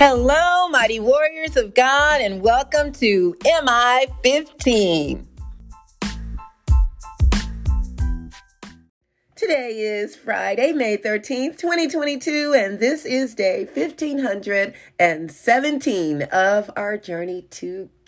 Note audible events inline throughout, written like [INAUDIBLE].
Hello, mighty warriors of God, and welcome to MI 15. Today is Friday, May 13th, 2022, and this is day 1517 of our journey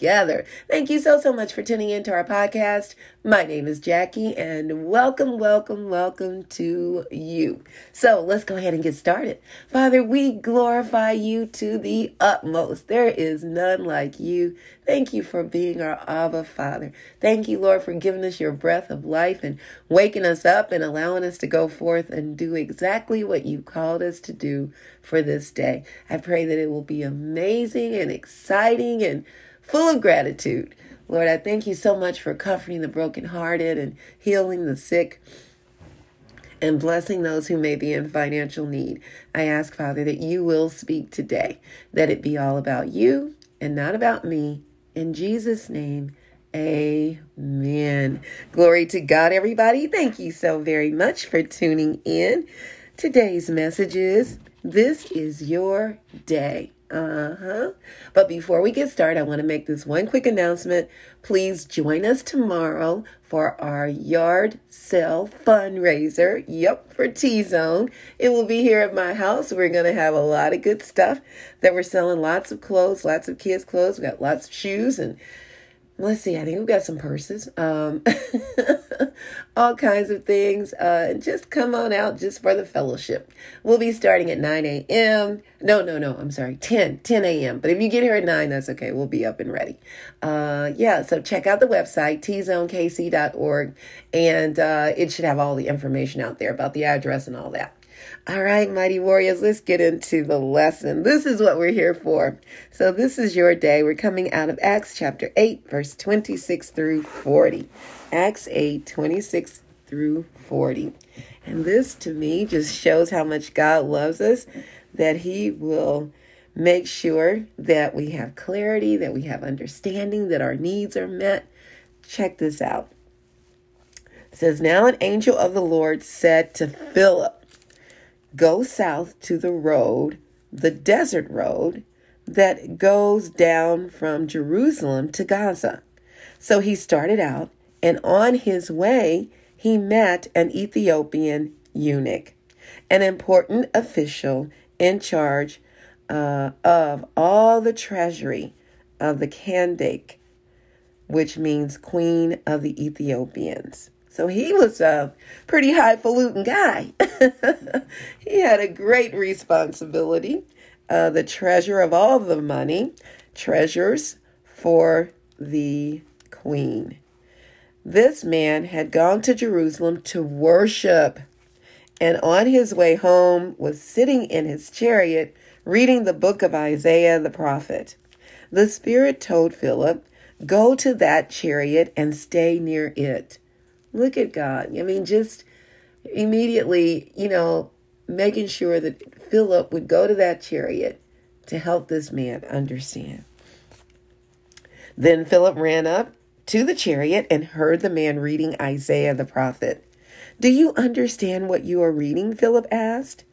together. Thank you so, so much for tuning into our podcast. My name is Jackie, and welcome, welcome, welcome to you. So let's go ahead and get started. Father, we glorify you to the utmost. There is none like you. Thank you for being our Abba Father. Thank you, Lord, for giving us your breath of life and waking us up and allowing us to go forth and do exactly what you called us to do for this day. I pray that it will be amazing and exciting and full of gratitude. Lord, I thank you so much for comforting the brokenhearted and healing the sick and blessing those who may be in financial need. I ask, Father, that you will speak today, that it be all about you and not about me in Jesus' name, amen. Glory to God, everybody. Thank you so very much for tuning in. Today's message is This is your day. Uh huh. But before we get started, I want to make this one quick announcement. Please join us tomorrow for our yard sale fundraiser. Yep, for T Zone. It will be here at my house. We're going to have a lot of good stuff that we're selling lots of clothes, lots of kids' clothes. We got lots of shoes and let's see, I think we've got some purses, um, [LAUGHS] all kinds of things. Uh, just come on out just for the fellowship. We'll be starting at 9 a.m. No, no, no, I'm sorry, 10, 10 a.m. But if you get here at 9, that's okay. We'll be up and ready. Uh, yeah, so check out the website, tzonekc.org, and uh, it should have all the information out there about the address and all that. All right, mighty warriors, let's get into the lesson. This is what we're here for. So, this is your day. We're coming out of Acts chapter 8, verse 26 through 40. Acts 8, 26 through 40. And this to me just shows how much God loves us, that He will make sure that we have clarity, that we have understanding, that our needs are met. Check this out. It says, Now an angel of the Lord said to Philip, go south to the road, the desert road that goes down from Jerusalem to Gaza. So he started out, and on his way, he met an Ethiopian eunuch, an important official in charge uh, of all the treasury of the Kandake, which means Queen of the Ethiopians. So he was a pretty highfalutin guy. [LAUGHS] he had a great responsibility, uh, the treasure of all the money, treasures for the queen. This man had gone to Jerusalem to worship, and on his way home was sitting in his chariot reading the book of Isaiah the prophet. The Spirit told Philip, Go to that chariot and stay near it. Look at God. I mean, just immediately, you know, making sure that Philip would go to that chariot to help this man understand. Then Philip ran up to the chariot and heard the man reading Isaiah the prophet. Do you understand what you are reading? Philip asked.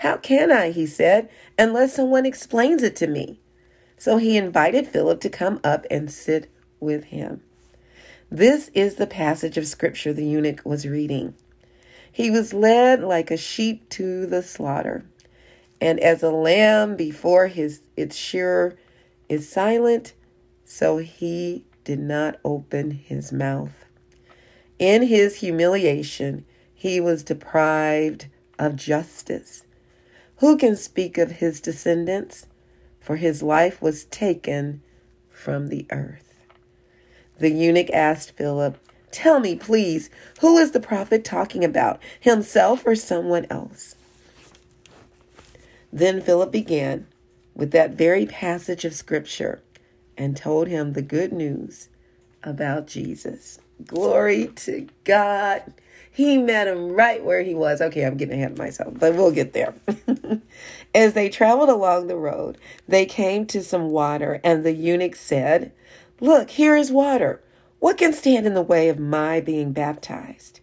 How can I, he said, unless someone explains it to me? So he invited Philip to come up and sit with him. This is the passage of scripture the eunuch was reading. He was led like a sheep to the slaughter, and as a lamb before his its shearer is silent, so he did not open his mouth. In his humiliation, he was deprived of justice. Who can speak of his descendants? For his life was taken from the earth. The eunuch asked Philip, Tell me, please, who is the prophet talking about, himself or someone else? Then Philip began with that very passage of scripture and told him the good news about Jesus. Glory to God. He met him right where he was. Okay, I'm getting ahead of myself, but we'll get there. [LAUGHS] As they traveled along the road, they came to some water, and the eunuch said, Look, here is water. What can stand in the way of my being baptized?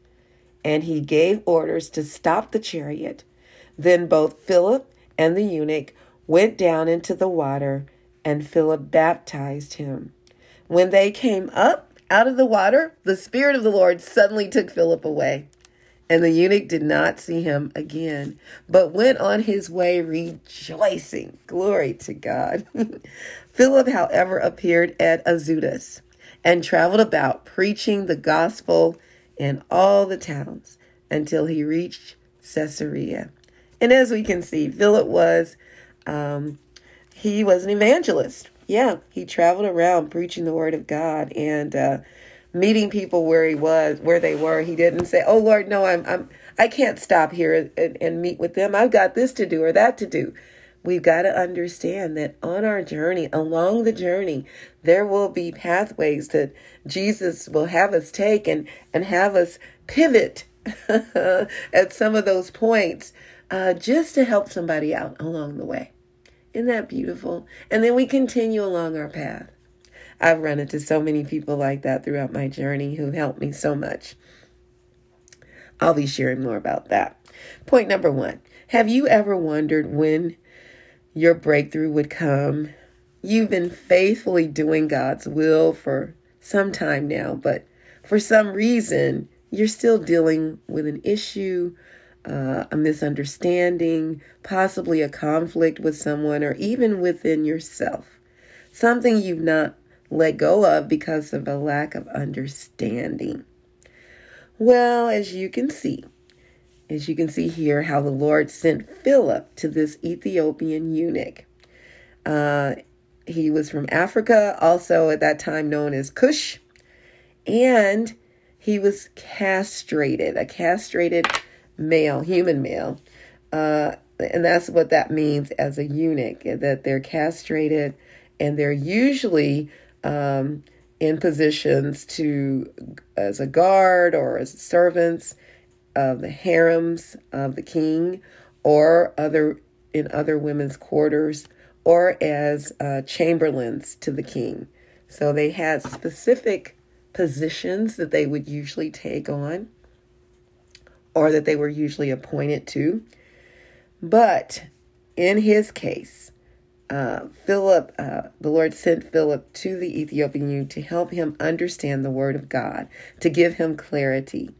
And he gave orders to stop the chariot. Then both Philip and the eunuch went down into the water, and Philip baptized him. When they came up out of the water, the Spirit of the Lord suddenly took Philip away. And the eunuch did not see him again, but went on his way rejoicing. Glory to God. [LAUGHS] Philip, however, appeared at Azotus and traveled about preaching the gospel in all the towns until he reached Caesarea. And as we can see, Philip was um, he was an evangelist. Yeah, he traveled around preaching the word of God and uh, meeting people where he was, where they were. He didn't say, "Oh Lord, no, I'm I'm I can't stop here and, and meet with them. I've got this to do or that to do." We've got to understand that on our journey, along the journey, there will be pathways that Jesus will have us take and, and have us pivot [LAUGHS] at some of those points uh, just to help somebody out along the way. Isn't that beautiful? And then we continue along our path. I've run into so many people like that throughout my journey who've helped me so much. I'll be sharing more about that. Point number one Have you ever wondered when your breakthrough would come? You've been faithfully doing God's will for some time now, but for some reason, you're still dealing with an issue, uh, a misunderstanding, possibly a conflict with someone, or even within yourself. Something you've not let go of because of a lack of understanding. Well, as you can see, as you can see here, how the Lord sent Philip to this Ethiopian eunuch. Uh, he was from Africa, also at that time known as Cush, and he was castrated, a castrated male, human male. Uh, and that's what that means as a eunuch, that they're castrated and they're usually um, in positions to as a guard or as servants of the harems of the king or other in other women's quarters or as uh, chamberlains to the king. So they had specific positions that they would usually take on or that they were usually appointed to. But in his case, uh, Philip, uh, the Lord sent Philip to the Ethiopian to help him understand the word of God, to give him clarity.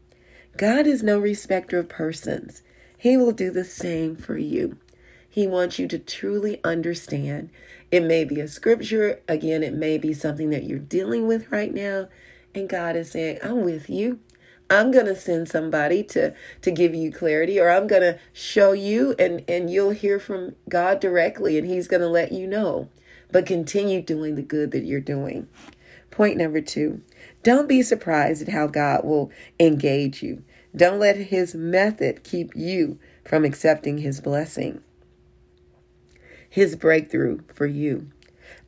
God is no respecter of persons. He will do the same for you. He wants you to truly understand. It may be a scripture, again, it may be something that you're dealing with right now, and God is saying, I'm with you. I'm going to send somebody to to give you clarity or I'm going to show you and and you'll hear from God directly and he's going to let you know. But continue doing the good that you're doing. Point number 2. Don't be surprised at how God will engage you. Don't let his method keep you from accepting his blessing. His breakthrough for you.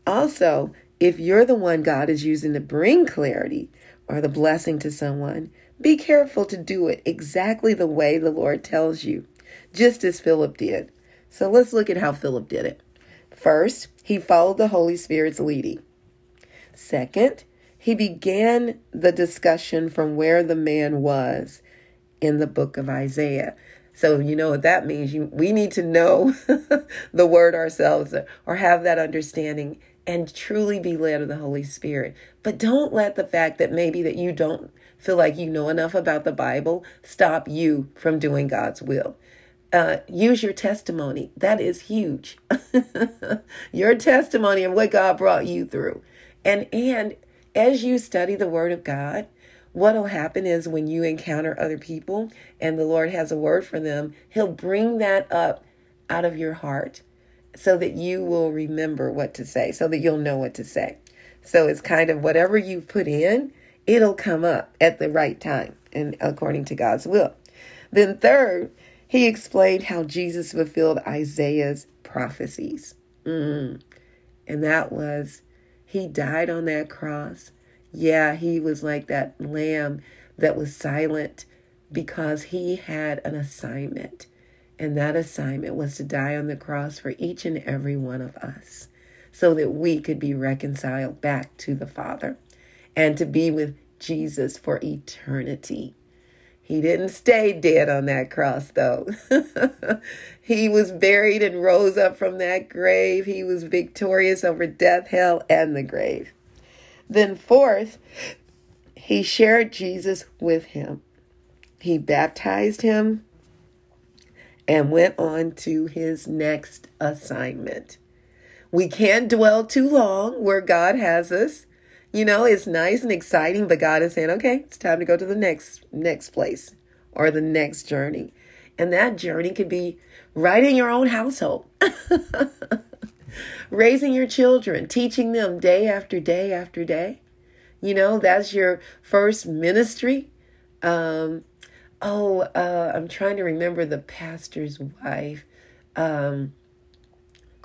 Also, if you're the one God is using to bring clarity or the blessing to someone, be careful to do it exactly the way the Lord tells you, just as Philip did. So let's look at how Philip did it. First, he followed the Holy Spirit's leading. Second, he began the discussion from where the man was in the book of Isaiah. So you know what that means. You, we need to know [LAUGHS] the word ourselves or have that understanding and truly be led of the Holy Spirit. But don't let the fact that maybe that you don't feel like you know enough about the Bible stop you from doing God's will. Uh, use your testimony. That is huge. [LAUGHS] your testimony of what God brought you through. And and as you study the word of God, what'll happen is when you encounter other people and the Lord has a word for them, he'll bring that up out of your heart so that you will remember what to say, so that you'll know what to say. So it's kind of whatever you put in, it'll come up at the right time and according to God's will. Then, third, he explained how Jesus fulfilled Isaiah's prophecies. Mm. And that was, he died on that cross. Yeah, he was like that lamb that was silent because he had an assignment. And that assignment was to die on the cross for each and every one of us so that we could be reconciled back to the Father and to be with Jesus for eternity. He didn't stay dead on that cross, though. [LAUGHS] he was buried and rose up from that grave. He was victorious over death, hell, and the grave. Then, fourth, he shared Jesus with him. He baptized him and went on to his next assignment. We can't dwell too long where God has us. You know, it's nice and exciting, but God is saying, okay, it's time to go to the next next place or the next journey. And that journey could be right in your own household. [LAUGHS] Raising your children, teaching them day after day after day. You know, that's your first ministry. Um, oh, uh, I'm trying to remember the pastor's wife. Um,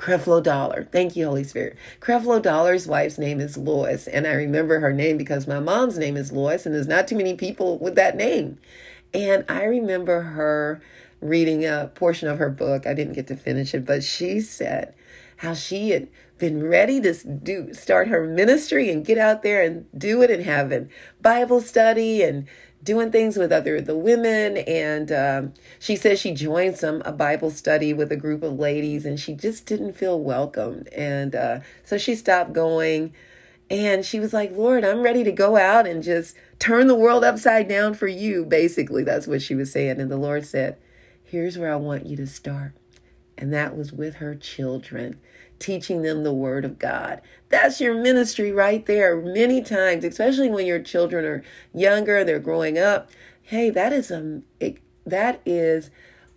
Creflo Dollar. Thank you, Holy Spirit. Creflo Dollar's wife's name is Lois, and I remember her name because my mom's name is Lois, and there's not too many people with that name. And I remember her reading a portion of her book. I didn't get to finish it, but she said how she had been ready to do start her ministry and get out there and do it and have a Bible study and doing things with other the women and um, she says she joined some a bible study with a group of ladies and she just didn't feel welcomed and uh, so she stopped going and she was like lord i'm ready to go out and just turn the world upside down for you basically that's what she was saying. And the lord said here's where i want you to start. And that was with her children teaching them the word of God. That's your ministry right there. Many times, especially when your children are younger, they're growing up. Hey, that is a that is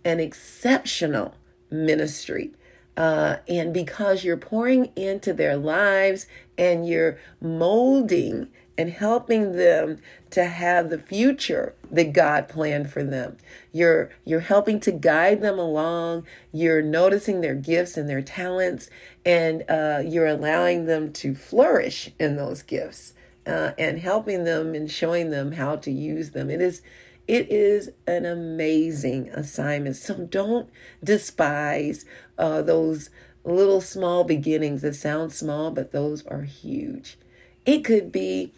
an exceptional ministry. Uh, and because you're pouring into their lives and you're molding and helping them to have the future that God planned for them. You're you're helping to guide them along. You're noticing their gifts and their talents, and uh, you're allowing them to flourish in those gifts uh, and helping them and showing them how to use them. It is it is an amazing assignment. So don't despise uh, those little small beginnings that sound small, but those are huge. It could be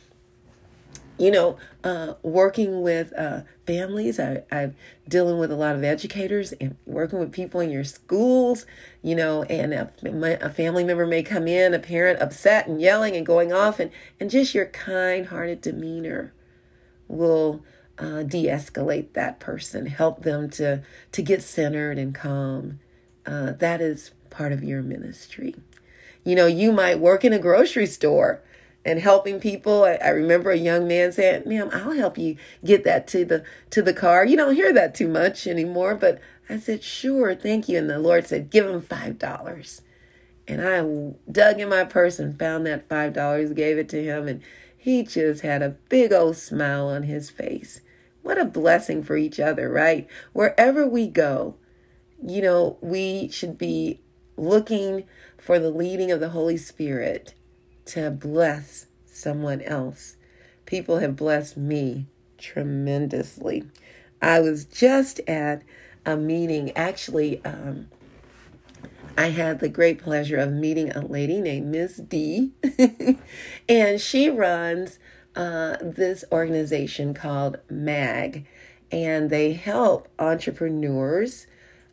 you know, uh, working with uh, families. I, I'm dealing with a lot of educators and working with people in your schools, you know, and a, a family member may come in, a parent upset and yelling and going off, and, and just your kind hearted demeanor will uh, de escalate that person, help them to, to get centered and calm. Uh, that is part of your ministry. You know, you might work in a grocery store and helping people. I, I, remember a young man saying, "Ma'am, I'll help you get that to the to the car." You don't hear that too much anymore, but I said, "Sure, thank you." And the Lord said, "Give him five dollars." And I dug in my purse and found that five dollars, gave it to him, and he just had a big old smile on his face. What a blessing for each other, right? Wherever we go, you know, we should be looking for the leading of the Holy Spirit to bless someone else. People have blessed me tremendously. I was just at a meeting, actually, um, I had the great pleasure of meeting a lady named Miss D, [LAUGHS] and she runs uh, this organization called MAG, and they help entrepreneurs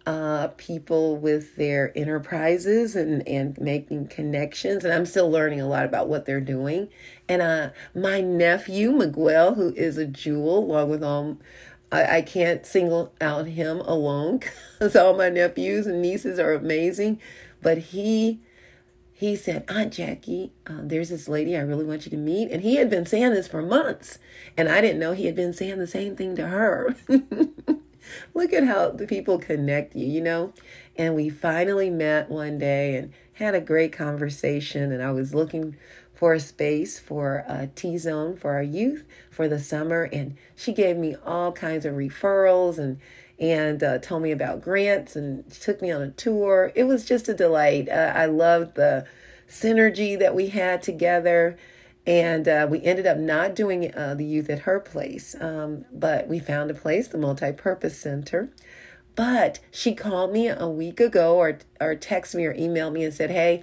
uh, people with their enterprises and, and making connections. And I'm still learning a lot about what they're doing. And uh, my nephew, Miguel, who is a jewel, along with all, I, I can't single out him alone [LAUGHS] because all my nephews and nieces are amazing. But he, he said, Aunt Jackie, uh, there's this lady I really want you to meet. And he had been saying this for months. And I didn't know he had been saying the same thing to her. [LAUGHS] Look at how the people connect you, you know? And we finally met one day and had a great conversation. And I was looking for a space for a T zone for our youth for the summer. And she gave me all kinds of referrals and and uh, told me about grants and took me on a tour. It was just a delight. Uh, I loved the synergy that we had together. And uh, we ended up not doing uh, the youth at her place, um, but we found a place, the multi-purpose center. But she called me a week ago, or or texted me or emailed me and said, "Hey,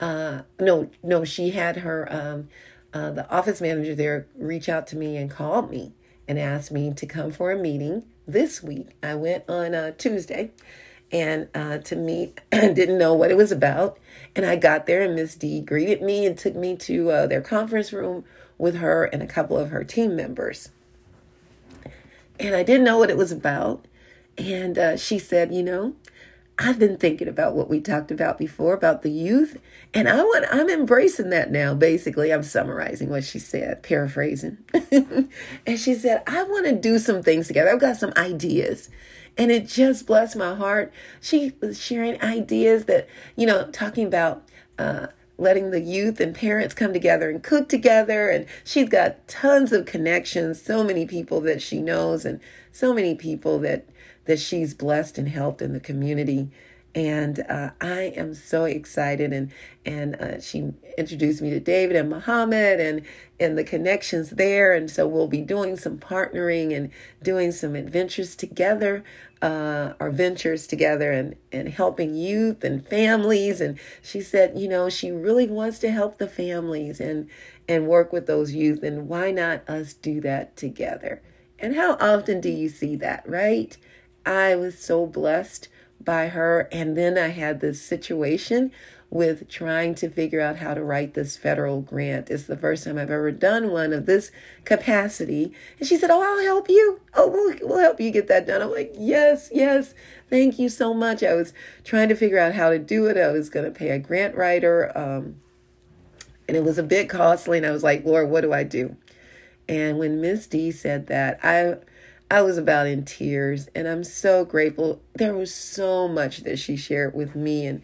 uh, no, no." She had her um, uh, the office manager there reach out to me and called me and asked me to come for a meeting this week. I went on uh, Tuesday and uh, to meet, [CLEARS THROAT] didn't know what it was about. And I got there, and Miss D greeted me and took me to uh, their conference room with her and a couple of her team members. And I didn't know what it was about. And uh, she said, You know, I've been thinking about what we talked about before about the youth, and I want I'm embracing that now. Basically, I'm summarizing what she said, paraphrasing. [LAUGHS] and she said, "I want to do some things together. I've got some ideas." And it just blessed my heart. She was sharing ideas that, you know, talking about uh, letting the youth and parents come together and cook together. And she's got tons of connections, so many people that she knows, and so many people that that she's blessed and helped in the community. And uh, I am so excited. And and uh, she introduced me to David and Muhammad and and the connections there. And so we'll be doing some partnering and doing some adventures together, uh, our ventures together, and and helping youth and families. And she said, you know, she really wants to help the families and and work with those youth. And why not us do that together? And how often do you see that, right? I was so blessed by her. And then I had this situation with trying to figure out how to write this federal grant. It's the first time I've ever done one of this capacity. And she said, Oh, I'll help you. Oh, we'll, we'll help you get that done. I'm like, Yes, yes. Thank you so much. I was trying to figure out how to do it. I was going to pay a grant writer. Um, and it was a bit costly. And I was like, Lord, what do I do? And when Miss D said that, I I was about in tears and I'm so grateful. There was so much that she shared with me and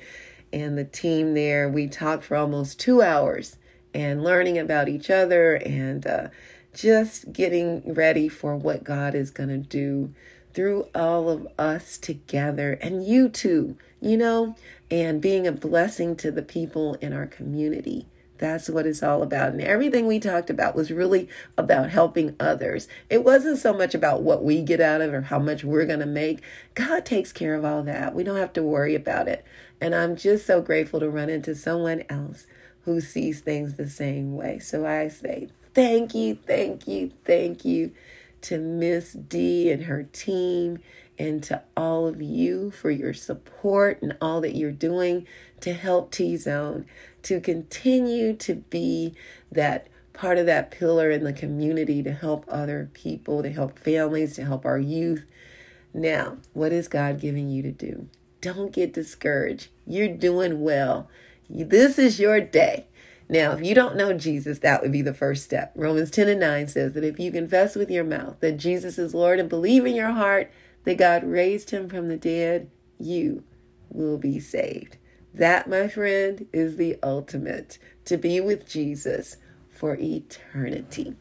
and the team there. We talked for almost 2 hours and learning about each other and uh, just getting ready for what God is going to do through all of us together and you too, you know, and being a blessing to the people in our community. That's what it's all about. And everything we talked about was really about helping others. It wasn't so much about what we get out of or how much we're going to make. God takes care of all that. We don't have to worry about it. And I'm just so grateful to run into someone else who sees things the same way. So I say, thank you, thank you, thank you to Miss D and her team and to all of you for your support and all that you're doing to help T Zone to continue to be that part of that pillar in the community to help other people, to help families, to help our youth. Now, what is God giving you to do? Don't get discouraged. You're doing well. This is your day. Now, if you don't know Jesus, that would be the first step. Romans 10 and 9 says that if you confess with your mouth that Jesus is Lord and believe in your heart that God raised him from the dead, you will be saved. That, my friend, is the ultimate to be with Jesus for eternity.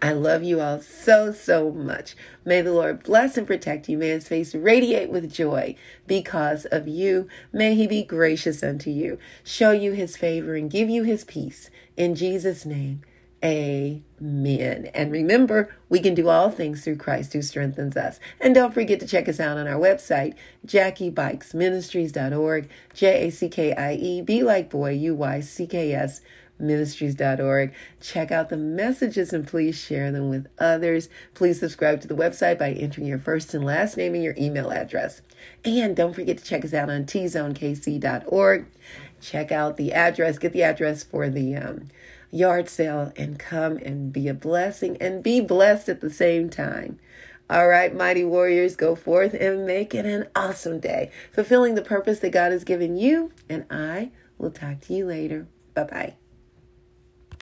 I love you all so, so much. May the Lord bless and protect you. May his face radiate with joy because of you. May he be gracious unto you, show you his favor, and give you his peace. In Jesus' name, Amen. And remember, we can do all things through Christ who strengthens us. And don't forget to check us out on our website, JackieBuycksMinistries.org, J A C K I E, B like boy, U Y C K S ministries.org. Check out the messages and please share them with others. Please subscribe to the website by entering your first and last name and your email address. And don't forget to check us out on tzonekc.org. Check out the address, get the address for the um, yard sale and come and be a blessing and be blessed at the same time. All right, mighty warriors, go forth and make it an awesome day, fulfilling the purpose that God has given you. And I will talk to you later. Bye bye.